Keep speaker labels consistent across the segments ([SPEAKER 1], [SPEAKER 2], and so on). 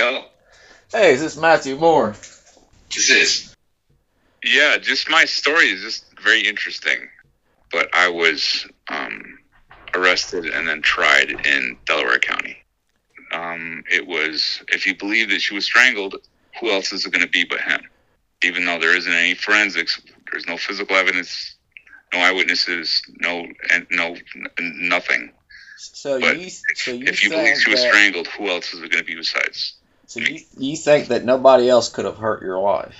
[SPEAKER 1] Hello.
[SPEAKER 2] Hey, is this Matheau Moore?
[SPEAKER 1] This is. Yeah, just my story is just very interesting. But I was um, arrested and then tried in Delaware County. Um, it was, if you believe that she was strangled, who else is it going to be but him? Even though there isn't any forensics, there's no physical evidence, no eyewitnesses, no, and no, nothing.
[SPEAKER 2] So
[SPEAKER 1] But
[SPEAKER 2] you, so you
[SPEAKER 1] If you believe she was strangled, who else is it going to be besides?
[SPEAKER 2] So you, you think that nobody else could have hurt your wife?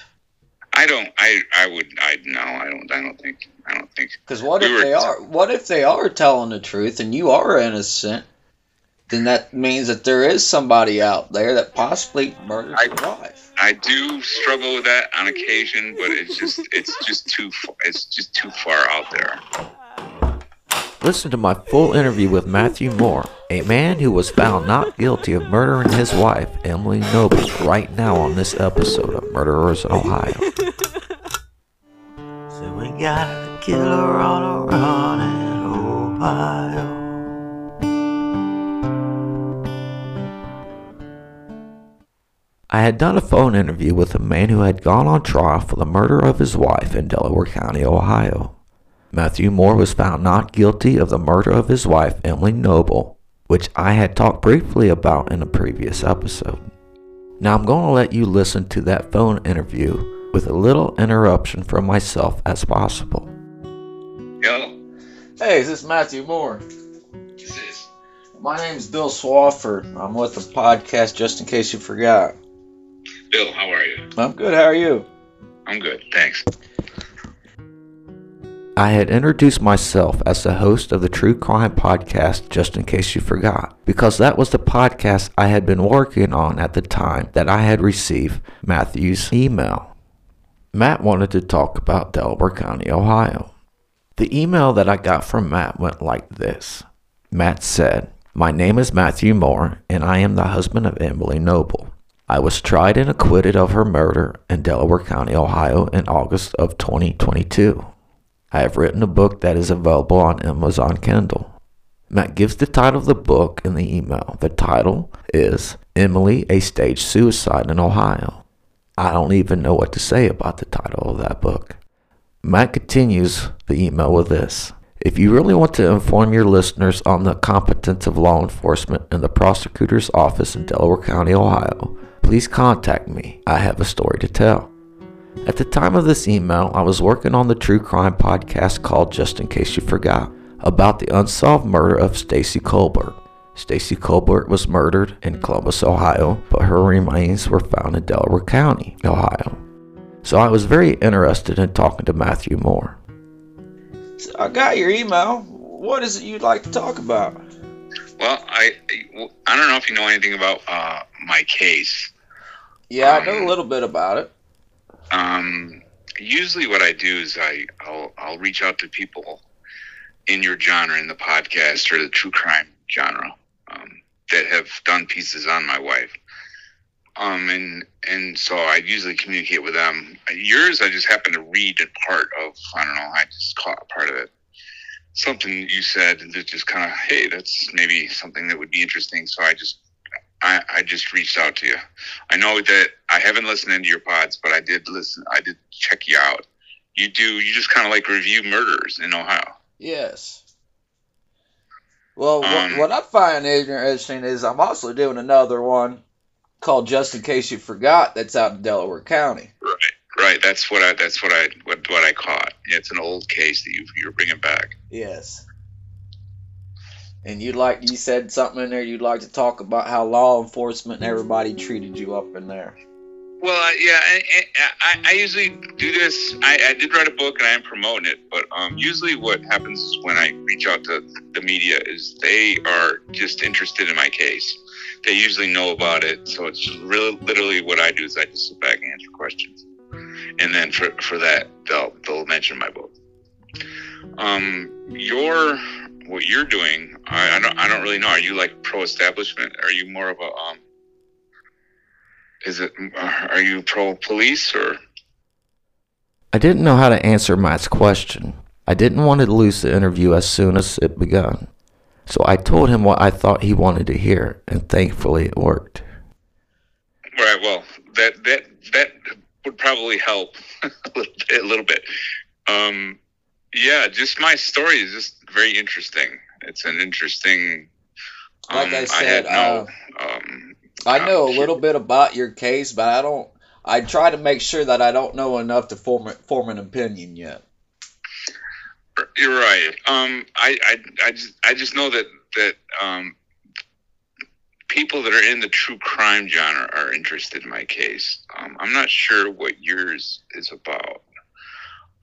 [SPEAKER 1] I don't. I. I would. I no. I don't. I don't think. I don't think.
[SPEAKER 2] Because what
[SPEAKER 1] We
[SPEAKER 2] if
[SPEAKER 1] were-
[SPEAKER 2] they are? What if they are telling the truth and you are innocent? Then that means that there is somebody out there that possibly murdered
[SPEAKER 1] I-
[SPEAKER 2] your wife.
[SPEAKER 1] I do struggle with that on occasion, but it's just. It's just too. fa- It's just too far out there.
[SPEAKER 3] Listen to my full interview with Matheau Moore, a man who was found not guilty of murdering his wife, Emily Noble, right now on this episode of Murderers in Ohio.
[SPEAKER 4] So we got a killer on a run in Ohio.
[SPEAKER 3] I had done a phone interview with a man who had gone on trial for the murder of his wife in Delaware County, Ohio. Matheau Moore was found not guilty of the murder of his wife, Emily Noble, which I had talked briefly about in a previous episode. Now I'm going to let you listen to that phone interview with a little interruption from myself as possible.
[SPEAKER 1] Hello.
[SPEAKER 2] Hey, is this Matheau Moore?
[SPEAKER 1] This is.
[SPEAKER 2] My name's Bill Swafford. I'm with the podcast Just in Case You Forgot.
[SPEAKER 1] Bill, how are you?
[SPEAKER 2] I'm good. How are you?
[SPEAKER 1] I'm good. Thanks.
[SPEAKER 3] I had introduced myself as the host of the true crime podcast, just in case you forgot, because that was the podcast I had been working on at the time that I had received Matheau's email. Matt wanted to talk about Delaware County, Ohio. The email that I got from Matt went like this Matt said, My name is Matheau Moore, and I am the husband of Emily Noble. I was tried and acquitted of her murder in Delaware County, Ohio in August of 2022. I have written a book that is available on Amazon Kindle. Matt gives the title of the book in the email. The title is Emily, a Staged Suicide in Ohio. I don't even know what to say about the title of that book. Matt continues the email with this. If you really want to inform your listeners on the competence of law enforcement and the prosecutor's office in Delaware County, Ohio, please contact me. I have a story to tell. At the time of this email, I was working on the true crime podcast called Just in Case You Forgot about the unsolved murder of Stacy Colbert. Stacy Colbert was murdered in Columbus, Ohio, but her remains were found in Delaware County, Ohio. So I was very interested in talking to Matheau Moore.
[SPEAKER 2] So I got your email. What is it you'd like to talk about?
[SPEAKER 1] Well, I. I don't know if you know anything about uh, my case.
[SPEAKER 2] Yeah, I know a little bit about it.
[SPEAKER 1] Um, usually, what I do is I I'll, I'll reach out to people in your genre, in the podcast or the true crime genre, um, that have done pieces on my wife. Um, and and so I usually communicate with them. Yours, I just happen to read a part of. I don't know. I just caught a part of it. Something you said that just kind of, hey, that's maybe something that would be interesting. So I just I, I just reached out to you. I know that I haven't listened into your pods, but I did listen. I did check you out. You do. You just kind of like review murders in Ohio.
[SPEAKER 2] Yes. Well,
[SPEAKER 1] Um,
[SPEAKER 2] what, what I find interesting is I'm also doing another one called Just in Case You Forgot that's out in Delaware County.
[SPEAKER 1] Right. Right. That's what I. That's what I. What, what I caught. It's an old case that you you're bringing back.
[SPEAKER 2] Yes. And you'd like you said something in there you'd like to talk about how law enforcement and everybody treated you up in there.
[SPEAKER 1] Well, uh, yeah, I, I, I usually do this. I, I did write a book and I am promoting it, but um, usually what happens is when I reach out to the media is they are just interested in my case. They usually know about it, so it's just really literally what I do is I just sit back and answer questions, and then for for that they'll they'll mention my book. Um, your what you're doing, I, I don't I don't really know. Are you like pro establishment? Are you more of a um? Is it? Are you pro police or?
[SPEAKER 3] I didn't know how to answer Matt's question. I didn't want to lose the interview as soon as it begun. So I told him what I thought he wanted to hear, and thankfully it worked.
[SPEAKER 1] Right. Well, that that that would probably help a little bit. A little bit. Um, yeah, just my story is just very interesting. It's an interesting.
[SPEAKER 2] Like I
[SPEAKER 1] um,
[SPEAKER 2] said,
[SPEAKER 1] had no. um,
[SPEAKER 2] I know a
[SPEAKER 1] Um,
[SPEAKER 2] little bit about your case, but I don't. I try to make sure that I don't know enough to form form an opinion yet.
[SPEAKER 1] You're right. Um, I, I, I just, I just know that that um, people that are in the true crime genre are interested in my case. Um, I'm not sure what yours is about.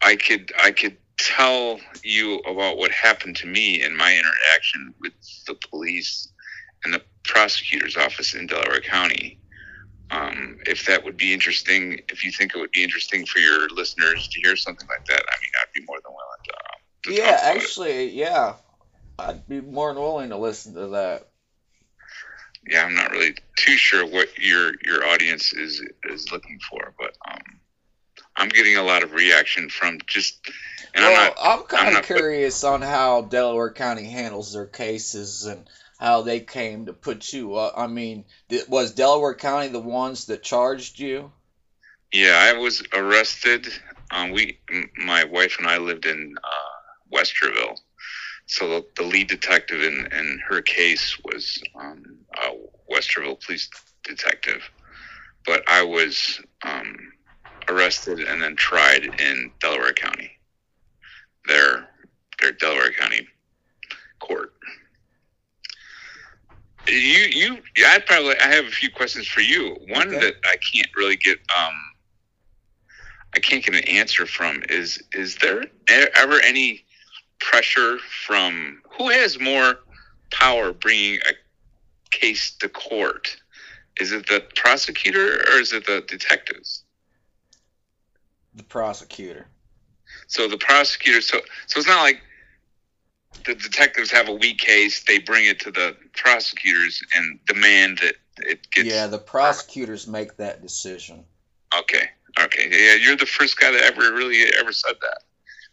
[SPEAKER 1] I could, I could tell you about what happened to me in my interaction with the police and the prosecutor's office in Delaware County. Um, if that would be interesting, if you think it would be interesting for your listeners to hear something like that, I mean, I'd be more than willing to. Um, to
[SPEAKER 2] Yeah,
[SPEAKER 1] about it.
[SPEAKER 2] actually, yeah, I'd be more than willing to listen to that.
[SPEAKER 1] yeah, I'm not really too sure what your your audience is is looking for, but I'm getting a lot of reaction from just, and I'm
[SPEAKER 2] well,
[SPEAKER 1] not.
[SPEAKER 2] I'm kind of curious on how Delaware County handles their cases and how they came to put you up. I mean, th- was Delaware County the ones that charged you?
[SPEAKER 1] Yeah, I was arrested. Um, we, m- my wife and I lived in uh, Westerville, so the, the lead detective in, in her case was um, a Westerville police detective, but I was um, arrested and then tried in Delaware County, their their Delaware County court. You, you, yeah, I probably, I have a few questions for you. One
[SPEAKER 2] Okay.
[SPEAKER 1] that I can't really get, um, I can't get an answer from is, is there ever any pressure from who has more power bringing a case to court? Is it the prosecutor or is it the detectives?
[SPEAKER 2] The prosecutor.
[SPEAKER 1] So the prosecutor, so so it's not like the detectives have a weak case; they bring it to the prosecutors and demand that it gets.
[SPEAKER 2] yeah, the prosecutors make that decision.
[SPEAKER 1] Okay. Okay. Yeah, you're the first guy that ever really ever said that.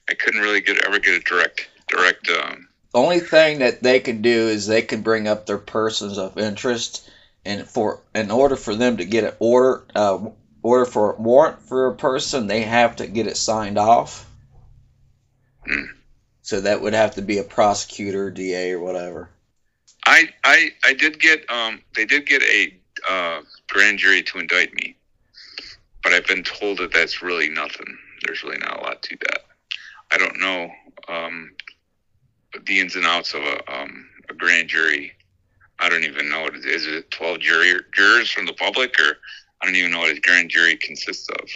[SPEAKER 1] I couldn't really get ever get a direct direct. Um,
[SPEAKER 2] The only thing that they can do is they can bring up their persons of interest, and for in order for them to get an order, uh, order for a warrant for a person, they have to get it signed off.
[SPEAKER 1] Hmm.
[SPEAKER 2] So that would have to be a prosecutor, DA, or whatever.
[SPEAKER 1] I I I did get um they did get a uh, grand jury to indict me, but I've been told that that's really nothing. There's really not a lot to that. I don't know um, the ins and outs of a um, a grand jury. I don't even know what it is. Is it twelve jury jurors from the public, or I don't even know what a grand jury consists of.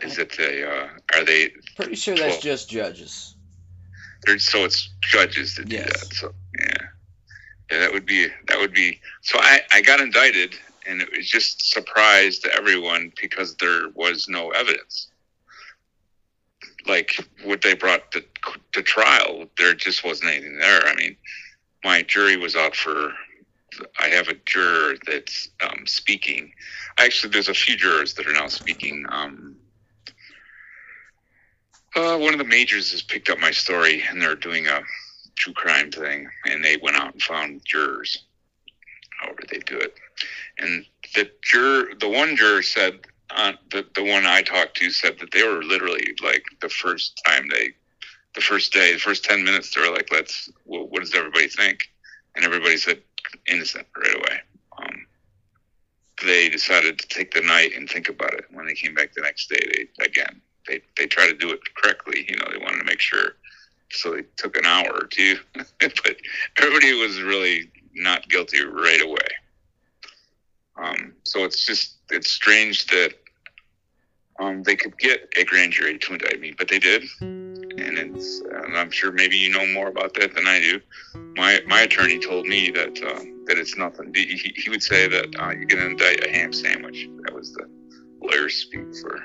[SPEAKER 1] Is it a uh, are they
[SPEAKER 2] Pretty sure that's just judges.
[SPEAKER 1] There's, so it's judges that do that. So yeah, yeah, that would be that would be. So I I got indicted, and it was just surprise to everyone because there was no evidence. Like what they brought to to trial, there just wasn't anything there. I mean, my jury was out for. I have a juror that's um, speaking. Actually, there's a few jurors that are now speaking. Um, uh, one of the majors has picked up my story, and they're doing a true crime thing, and they went out and found jurors. However, they do it, and the juror, the one juror said, uh, the the one I talked to said that they were literally like the first time they, the first day, the first ten minutes, they were like, "Let's, what, what does everybody think?" And everybody said innocent right away. Um, they decided to take the night and think about it. When they came back the next day, they again they they try to do it correctly. You know, they wanted to make sure. So they took an hour or two, but everybody was really not guilty right away. Um, so it's just it's strange that um, they could get a grand jury to indict me, but they did, and it's and I'm sure maybe you know more about that than I do. My my attorney told me that uh, that it's nothing. He, he would say that uh, you can indict a ham sandwich. That was the lawyers speak for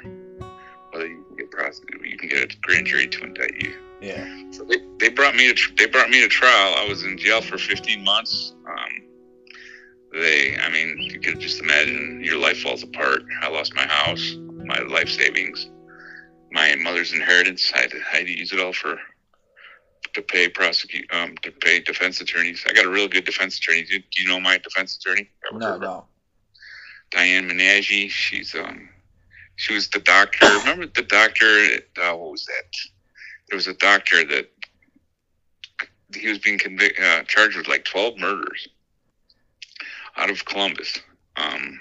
[SPEAKER 1] whether you can get prosecuted, you can get a grand jury to indict you.
[SPEAKER 2] Yeah.
[SPEAKER 1] So they, they brought me to tr- they brought me to trial. I was in jail for 15 months. Um, they, I mean, you could just imagine your life falls apart. I lost my house, my life savings, my mother's inheritance. I had to, I had to use it all for to pay prosecute um, to pay defense attorneys. I got a real good defense attorney. Do, do you know my defense attorney?
[SPEAKER 2] No, no.
[SPEAKER 1] Diane Menashe. She's um, she was the doctor. Remember the doctor? Uh, what was that? There was a doctor that he was being convicted, uh, charged with like twelve murders out of Columbus. Um,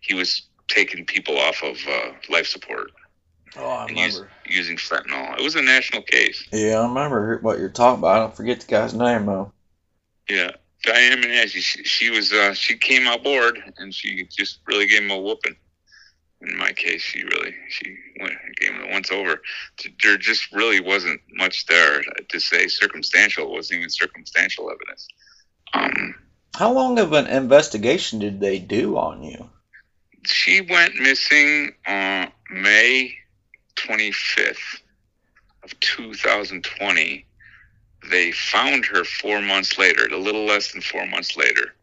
[SPEAKER 1] he was taking people off of uh, life support
[SPEAKER 2] Oh, I
[SPEAKER 1] and use,
[SPEAKER 2] remember.
[SPEAKER 1] using fentanyl. It was a national case.
[SPEAKER 2] Yeah, I remember what you're talking about. I don't forget the guy's name though.
[SPEAKER 1] Yeah, Diane Menashe. She, she was uh, she came aboard and she just really gave him a whooping. In my case, she really she went gave him the once over. There just really wasn't much there to say circumstantial. It wasn't even circumstantial evidence. Um,
[SPEAKER 2] How long of an investigation did they do on you?
[SPEAKER 1] she went missing on May 25th of 2020. They found her four months later, a little less than four months later,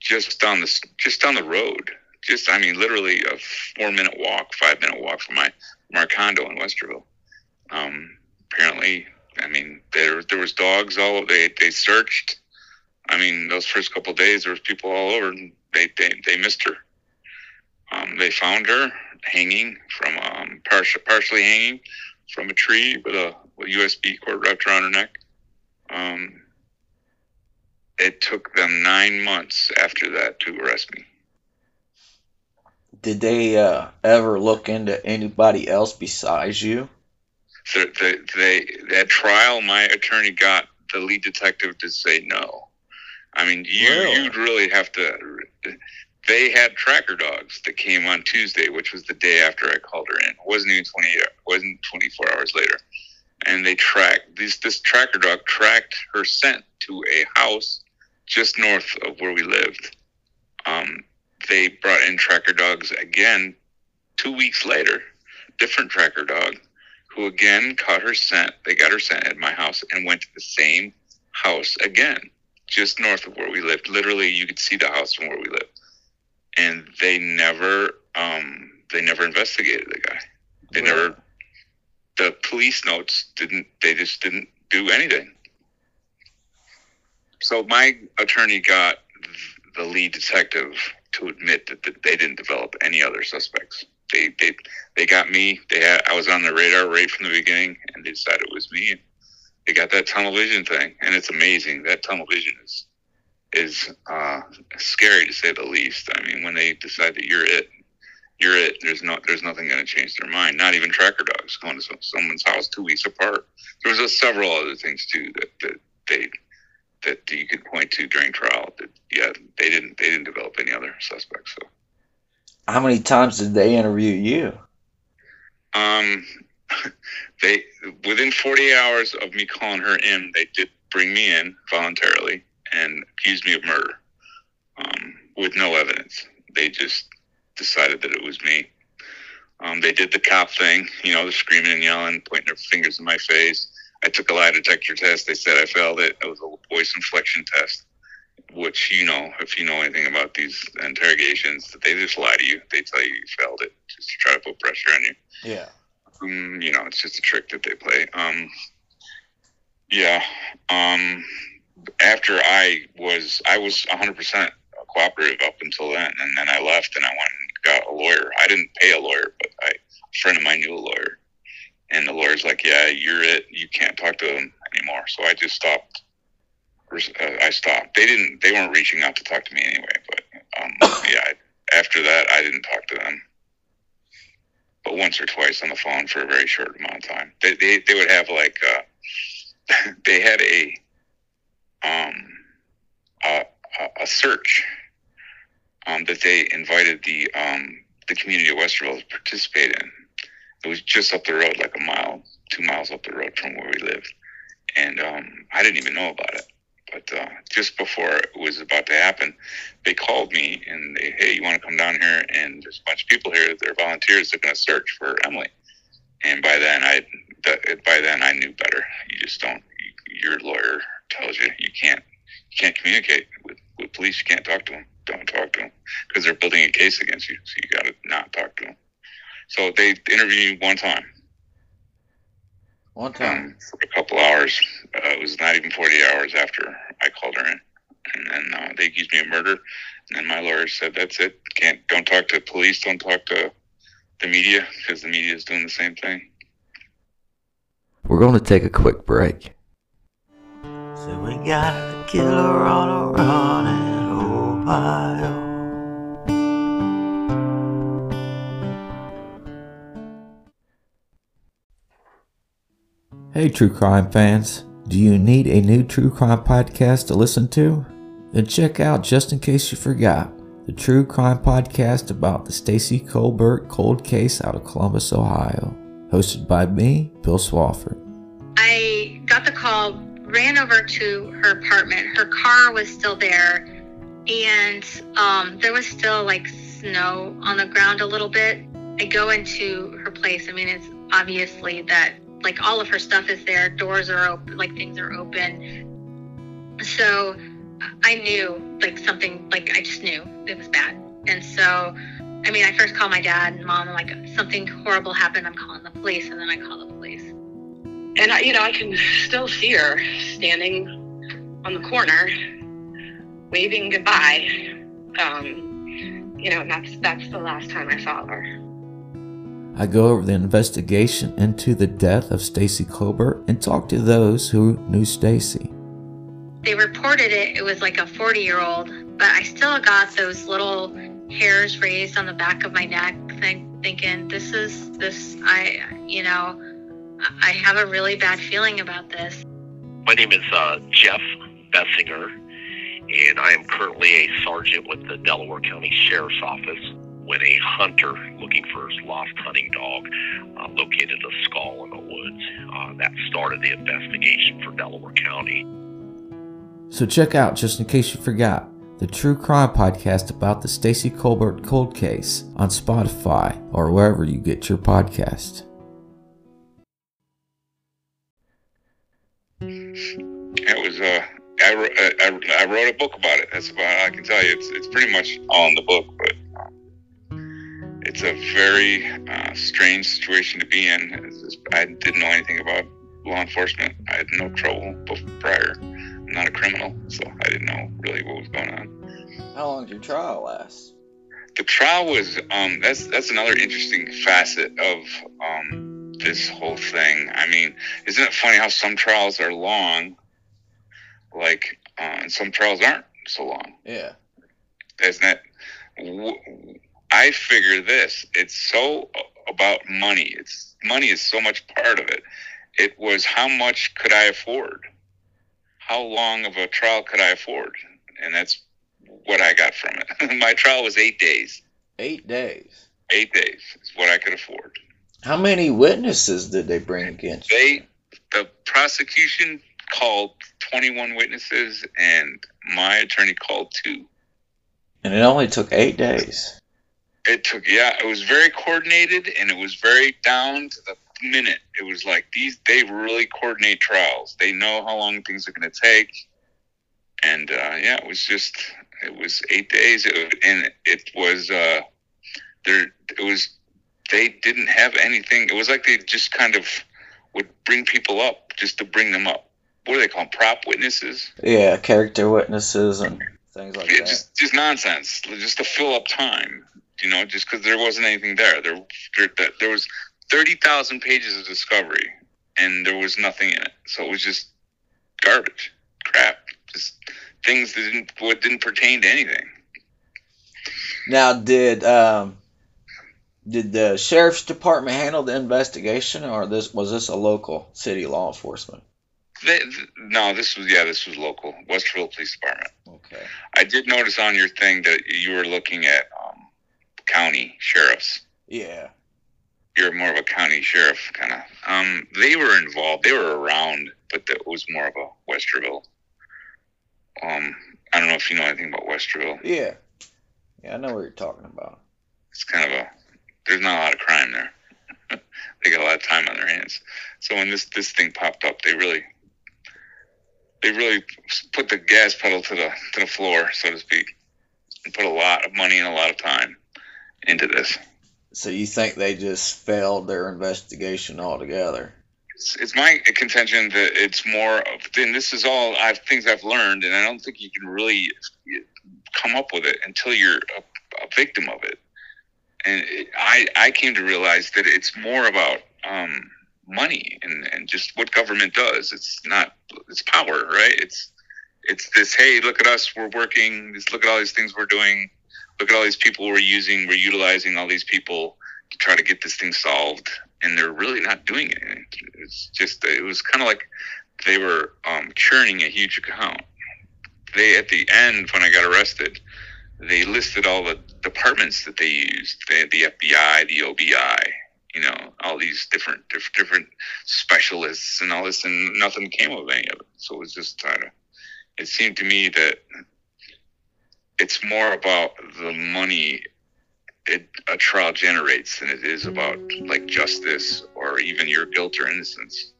[SPEAKER 1] just down the just down the road. Just I mean, literally a four minute walk, five minute walk from my from our condo in Westerville. Um, apparently, I mean, there there was dogs all. They they searched. I mean, those first couple days, there was people all over, and they they they missed her. Um, they found her hanging from um, partially, partially hanging from a tree with a, with a USB cord wrapped around her neck. Um, it took them nine months after that to arrest me.
[SPEAKER 2] Did they uh, ever look into anybody else besides you?
[SPEAKER 1] So they, they at trial, my attorney got the lead detective to say no. I mean, you
[SPEAKER 2] Really?
[SPEAKER 1] you'd really have to. They had tracker dogs that came on Tuesday, which was the day after I called her in. It wasn't even twenty. Wasn't twenty four hours later, and they tracked this. This tracker dog tracked her scent to a house just north of where we lived. Um, they brought in tracker dogs again two weeks later. Different tracker dog who again caught her scent. They got her scent at my house and went to the same house again, just north of where we lived. Literally, you could see the house from where we lived. And they never, um, they never investigated the guy. They never. The police notes didn't. They just didn't do anything. So my attorney got the lead detective to admit that, that they didn't develop any other suspects. They they they got me. They had, I was on the radar right from the beginning, and they decided it was me. They got that tunnel vision thing, and it's amazing. That tunnel vision is is uh, scary to say the least. I mean, when they decide that you're it, you're it. There's no there's nothing going to change their mind. Not even tracker dogs going to some, someone's house two weeks apart. There was several other things too that that they that you could point to during trial. That yeah, they didn't they didn't develop any other suspects. So.
[SPEAKER 2] How many times did they interview you?
[SPEAKER 1] Um, they within 48 hours of me calling her in, they did bring me in voluntarily and accused me of murder um, with no evidence. They just decided that it was me. Um, they did the cop thing, you know, the screaming and yelling, pointing their fingers in my face. I took a lie detector test. They said I failed it. It was a voice inflection test, which you know, if you know anything about these interrogations, they just lie to you. They tell you you failed it just to try to put pressure on you
[SPEAKER 2] Yeah.
[SPEAKER 1] um, you know, it's just a trick that they play. Um, yeah. Um, after I was, I was 100% cooperative up until then, and then I left and I went and got a lawyer. I didn't pay a lawyer, but I, a friend of mine knew a lawyer, and the lawyer's like, "Yeah, you're it. You can't talk to them anymore." So I just stopped. Uh, I stopped. They didn't. They weren't reaching out to talk to me anyway. But um, yeah, I- after that, I didn't talk to them but once or twice on the phone for a very short amount of time. They they, they would have like uh, they had a um a, a- a search um that they invited the um the community of Westerville to participate in. It was just up the road, like a mile, two miles up the road from where we lived, and um I didn't even know about it. But uh, just before it was about to happen, they called me and they, hey, you want to come down here? And there's a bunch of people here. They're volunteers. They're going to search for Emily. And by then, I by then I knew better. You just don't. Your lawyer tells you you can't you can't communicate with with police. You can't talk to them. Don't talk to them because they're building a case against you. So you got to not talk to them. So they interviewed me one time
[SPEAKER 2] One time.
[SPEAKER 1] um, for a couple hours. Uh, it was not even 40 hours after I called her in. And and uh, they accused me of murder. And then my lawyer said, "That's it. Can't don't talk to police. Don't talk to the media because the media is doing the same thing."
[SPEAKER 3] We're going to take a quick break.
[SPEAKER 4] Got a killer on a run in Ohio.
[SPEAKER 3] Hey, true crime fans. Do you need a new true crime podcast to listen to? Then check out Just In Case You Forgot, the true crime podcast about the Stacy Colbert cold case out of Columbus, Ohio. Hosted by me, Bill Swafford.
[SPEAKER 5] Ran over to her apartment. Her car was still there, and um, there was still like snow on the ground a little bit. I go into her place. I mean, it's obviously that like all of her stuff is there, doors are open, like things are open. So I knew like something, like I just knew it was bad. And so, I mean, I first called my dad and mom, like something horrible happened. I'm calling the police, and then I call the.
[SPEAKER 6] And I, you know, I can still see her standing on the corner, waving goodbye. Um, you know, and that's that's the last time I saw her.
[SPEAKER 3] I go over the investigation into the death of Stacy Colbert and talk to those who knew Stacy.
[SPEAKER 5] They reported it. It was like a 40 year old, but I still got those little hairs raised on the back of my neck, think, thinking this is this. I, you know, I have a really bad feeling about this.
[SPEAKER 7] My name is uh, Jeff Bessinger, and I am currently a sergeant with the Delaware County Sheriff's Office when a hunter looking for his lost hunting dog uh, located a skull in the woods. Uh, that started the investigation for Delaware County.
[SPEAKER 3] So check out, just in case you forgot, the True Crime podcast about the Stacy Colbert cold case on Spotify or wherever you get your podcast.
[SPEAKER 1] It was uh, I, wrote, I, I wrote a book about it. That's about I can tell you. It's it's pretty much all in the book, but um, it's a very uh, strange situation to be in. Just- I didn't know anything about law enforcement. I had no trouble prior. I'm not a criminal, so I didn't know really what was going on.
[SPEAKER 2] How long did your trial last?
[SPEAKER 1] the trial was um that's that's another interesting facet of um this whole thing. I mean isn't it funny how some trials are long? Like uh, and some trials aren't so long.
[SPEAKER 2] Yeah.
[SPEAKER 1] isn't it? W- i figure this it's so about money. It's money is so much part of it. It was how much could i afford? How long of a trial could i afford? And that's what i got from it. My trial was eight days.
[SPEAKER 2] Eight days.
[SPEAKER 1] eight days is what I could afford.
[SPEAKER 2] How many witnesses did they bring against you?
[SPEAKER 1] They, the prosecution called 21 witnesses, and my attorney called two.
[SPEAKER 2] And it only took eight days.
[SPEAKER 1] It took, yeah, it was very coordinated, and it was very down to the minute. It was like these, they really coordinate trials. They know how long things are going to take, and uh, yeah, it was just, it was eight days, it, and it was, uh, there, it was, they didn't have anything. It was like they just kind of would bring people up just to bring them up. What do they call them? Prop witnesses?
[SPEAKER 2] Yeah, character witnesses and things like
[SPEAKER 1] Yeah,
[SPEAKER 2] that.
[SPEAKER 1] just just nonsense, just to fill up time. You know, just because there wasn't anything there. There, there, there was thirty thousand pages of discovery, and there was nothing in it. So it was just garbage, crap, just things that didn't what didn't pertain to anything.
[SPEAKER 2] Now, did um, did the sheriff's department handle the investigation, or this was this a local city law enforcement?
[SPEAKER 1] They, no, this was yeah, this was local Westerville Police Department.
[SPEAKER 2] Okay.
[SPEAKER 1] I did notice on your thing that you were looking at um, county sheriffs.
[SPEAKER 2] Yeah.
[SPEAKER 1] You're more of a county sheriff kind of. Um, they were involved. They were around, but it was more of a Westerville. Um, I don't know if you know anything about Westerville.
[SPEAKER 2] Yeah. Yeah, I know what you're talking about.
[SPEAKER 1] It's kind of a. There's not a lot of crime there. they got a lot of time on their hands. So when this this thing popped up, they really. They really put the gas pedal to the to the floor, so to speak, and put a lot of money and a lot of time into this.
[SPEAKER 2] So you think they just failed their investigation altogether?
[SPEAKER 1] it's it's my contention that it's more of and this is all I've things I've learned and I don't think you can really come up with it until you're a, a victim of it. And I I came to realize that it's more about um, money and, and just what government does. It's not it's power, right? It's it's this hey, look at us, we're working, just look at all these things we're doing, look at all these people we're using, we're utilizing all these people to try to get this thing solved and they're really not doing it. It's just it was kind of like they were um, churning a huge account. They at the end when I got arrested, they listed all the departments that they used. Had the FBI, the OBI, you know, all these different different specialists and all this, and nothing came of any of it. So it was just kind of. It seemed to me that it's more about the money it, a trial generates than it is about like justice or even your guilt or innocence.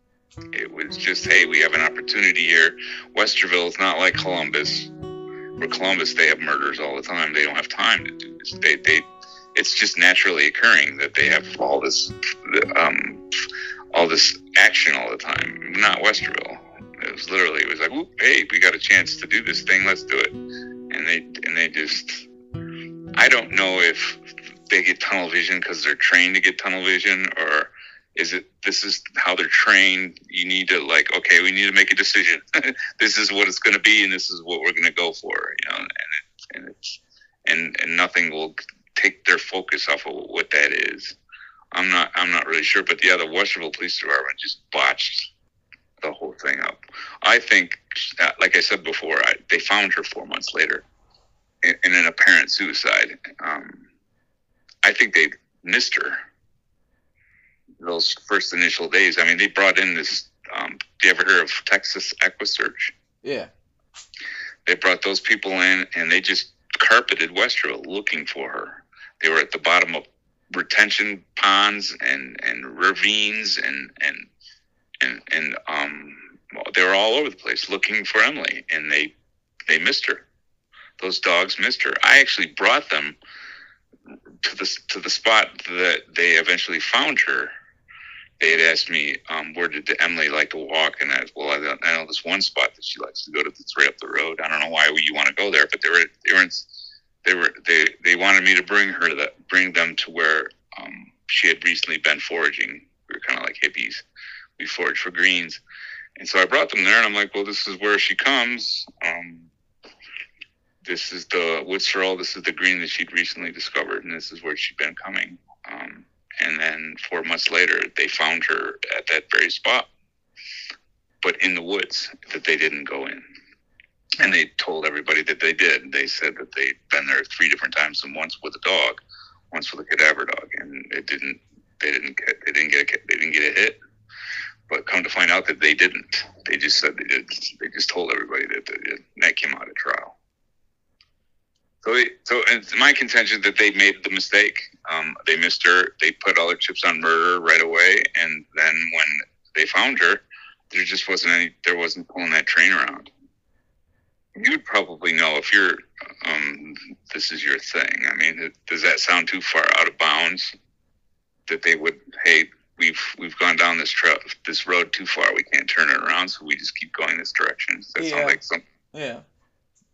[SPEAKER 1] It was just, hey, we have an opportunity here. Westerville is not like Columbus. Where Columbus, they have murders all the time. They don't have time to do this. They, they, it's just naturally occurring that they have all this, um, all this action all the time. Not Westerville. It was literally, it was like, hey, we got a chance to do this thing. Let's do it. And they, and they just, I don't know if they get tunnel vision because they're trained to get tunnel vision, or is it this is how they're trained? You need to like, okay, we need to make a decision. this is what it's going to be, and this is what we're going to go for. You know, and and it's and and nothing will take their focus off of what that is. I'm not I'm not really sure, but yeah the Westerville Police Department just botched the whole thing up. I think, uh, like I said before, I, they found her four months later in, in an apparent suicide. Um, I think they missed her those first initial days. I mean, they brought in this. Um, do you ever hear of Texas EquuSearch?
[SPEAKER 2] Yeah.
[SPEAKER 1] They brought those people in and they just carpeted Westerville looking for her. They were at the bottom of retention ponds and, and ravines and and and and um they were all over the place looking for Emily and they they missed her. Those dogs missed her. I actually brought them to the to the spot that they eventually found her. They had asked me um, where did Emily like to walk, and I well I, I know this one spot that she likes to go to that's right up the road. I don't know why you want to go there, but they were they were in, they were they they wanted me to bring her that bring them to where um, she had recently been foraging. We were kind of like hippies. We forage for greens, and so I brought them there, and I'm like, well, this is where she comes. Um, this is the wood. This is the green that she'd recently discovered, and this is where she'd been coming. Um, and then four months later, they found her at that very spot, but in the woods that they didn't go in. And they told everybody that they did. They said that they'd been there three different times, and once with a dog, once with a cadaver dog, and it didn't. They didn't get. They didn't get. They didn't get a hit. But come to find out that they didn't. They just said they did. They just told everybody that they did. And that came out of trial. So, they, so it's my contention that they made the mistake. Um, they missed her. They put all their chips on murder right away, and then when they found her, there just wasn't any. There wasn't pulling that train around. You would probably know if you're. Um, this is your thing. I mean, does that sound too far out of bounds? That they would, hey, we've we've gone down this trail, this road too far. We can't turn it around, so we just keep going this direction. Does that
[SPEAKER 2] Yeah.
[SPEAKER 1] sound like something?
[SPEAKER 2] Yeah.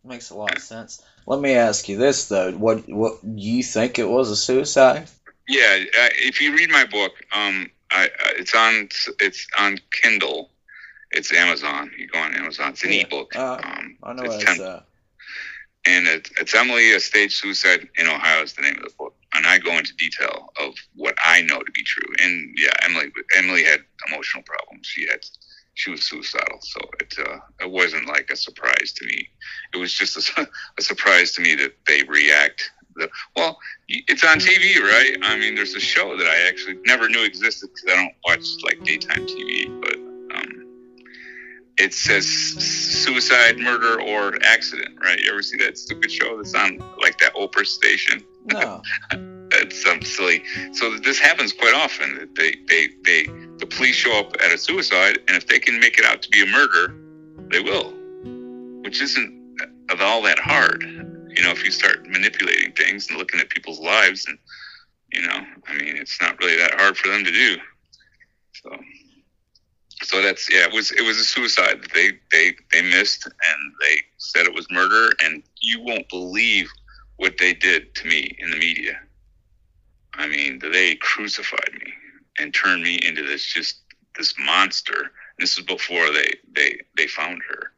[SPEAKER 2] Makes a lot of sense. Let me ask you this though: what what do you think it was a suicide?
[SPEAKER 1] Yeah, uh, if you read my book, um, I, I, it's on it's on Kindle. It's Amazon. You go on Amazon. It's an
[SPEAKER 2] Yeah.
[SPEAKER 1] ebook.
[SPEAKER 2] Uh,
[SPEAKER 1] um,
[SPEAKER 2] I know
[SPEAKER 1] it's
[SPEAKER 2] it's
[SPEAKER 1] 10
[SPEAKER 2] uh,
[SPEAKER 1] and it, it's Emily, a stage suicide in Ohio is the name of the book. And I go into detail of what I know to be true. And yeah, Emily Emily had emotional problems. She had she was suicidal, so it uh, it wasn't like a surprise to me. It was just a, a surprise to me that they react. The, well, it's on TV, right? I mean, there's a show that I actually never knew existed because I don't watch like daytime TV, but um, it says suicide, murder, or accident, right? You ever see that stupid show that's on like that Oprah station?
[SPEAKER 2] no.
[SPEAKER 1] It's some silly. So this happens quite often. They, they, they, the police show up at a suicide, and if they can make it out to be a murder, they will, which isn't all that hard. You know, if you start manipulating things and looking at people's lives, and you know, I mean, it's not really that hard for them to do. So so that's yeah, it was it was a suicide. They they they missed and they said it was murder, and you won't believe what they did to me in the media. I mean, they crucified me and turned me into this just this monster. This is before they they they found her.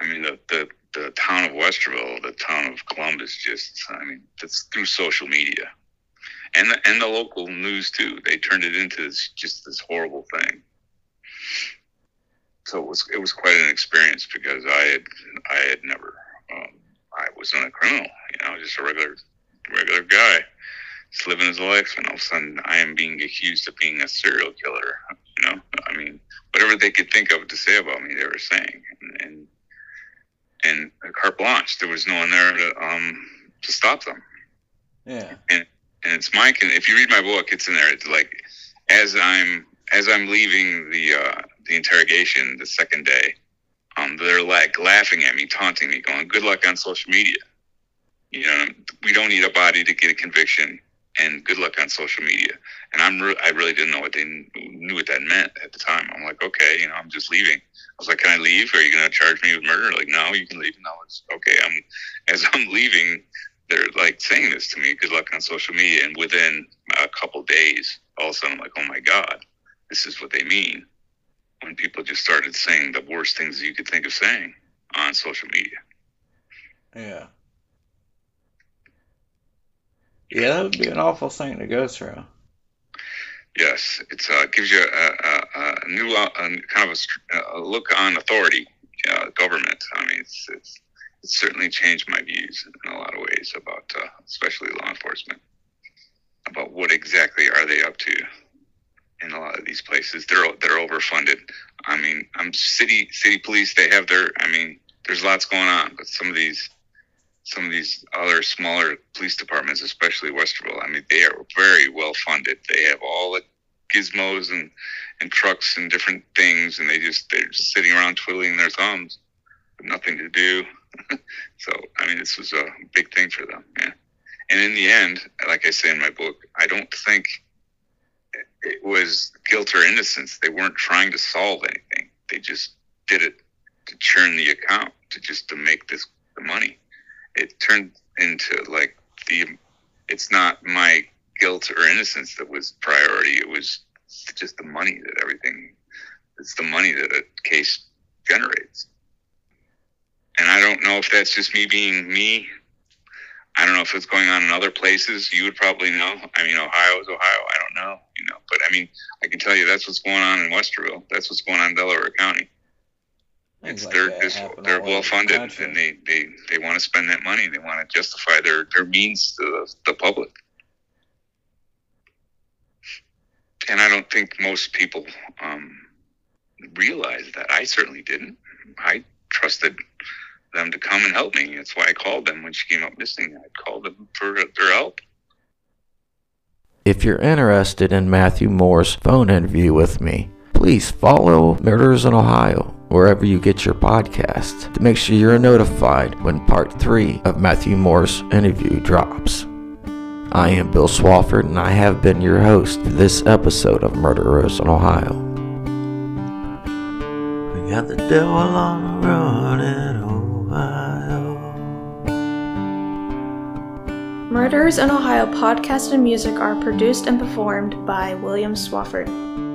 [SPEAKER 1] I mean, the the the town of Westerville, the town of Columbus, just I mean, that's through social media, and the, and the local news too. They turned it into this, just this horrible thing. So it was it was quite an experience because I had I had never um, I wasn't a criminal, you know, just a regular regular guy, just living his life, and all of a sudden I am being accused of being a serial killer. You know, I mean, whatever they could think of to say about me, they were saying, and and, and carte blanche. There was no one there to um to stop them.
[SPEAKER 2] Yeah.
[SPEAKER 1] and and it's my if you read my book it's in there it's like as i'm as i'm leaving the uh the interrogation the second day um they're like laughing at me taunting me going good luck on social media you know we don't need a body to get a conviction and good luck on social media and i'm re- i really didn't know what they kn- knew what that meant at the time i'm like okay you know i'm just leaving i was like can i leave are you going to charge me with murder like no you can leave no it's okay i'm as i'm leaving they're like saying this to me, good luck on social media. And within a couple days, all of a sudden, I'm like, oh my God, this is what they mean. When people just started saying the worst things you could think of saying on social media.
[SPEAKER 2] Yeah. Yeah, that would be an awful thing to go through.
[SPEAKER 1] Yes, it's uh, gives you a, a, a new uh, kind of a, a look on authority, uh, government. I mean, it's, it's it's certainly changed my views in a lot of ways about, uh, especially law enforcement, about what exactly are they up to in a lot of these places. They're they're overfunded. I mean, I'm city city police. They have their. I mean, there's lots going on, but some of these some of these other smaller police departments, especially Westerville, I mean, they are very well funded. They have all the gizmos and and trucks and different things, and they just they're just sitting around twiddling their thumbs, with nothing to do. so I mean, this was a big thing for them. Yeah. And in the end, like I say in my book, I don't think it was guilt or innocence. They weren't trying to solve anything. They just did it to churn the account, to just to make this the money. It turned into like the. It's not my guilt or innocence that was priority. It was just the money that everything. It's the money that a case generates. And I don't know if that's just me being me. I don't know if it's going on in other places. You would probably know. I mean, Ohio is Ohio. I don't know, you know. But I mean, I can tell you that's what's going on in Westerville. That's what's going on in Delaware County.
[SPEAKER 2] Things
[SPEAKER 1] It's
[SPEAKER 2] like
[SPEAKER 1] they're just, they're well funded,
[SPEAKER 2] country.
[SPEAKER 1] and they, they, they want to spend that money. They want to justify their, their means to the, the public. And I don't think most people um, realize that. I certainly didn't. I trusted them to come and help me. That's why I called them when she came up missing. I called them for their help.
[SPEAKER 3] If you're interested in Matheau Moore's phone interview with me, please follow Murders in Ohio wherever you get your podcasts to make sure you're notified when part 3 of Matheau Moore's interview drops. I am Bill Swafford and I have been your host for this episode of Murderers in Ohio.
[SPEAKER 4] We got the devil on the run in Ohio.
[SPEAKER 8] Murders in Ohio podcast and music are produced and performed by William Swafford.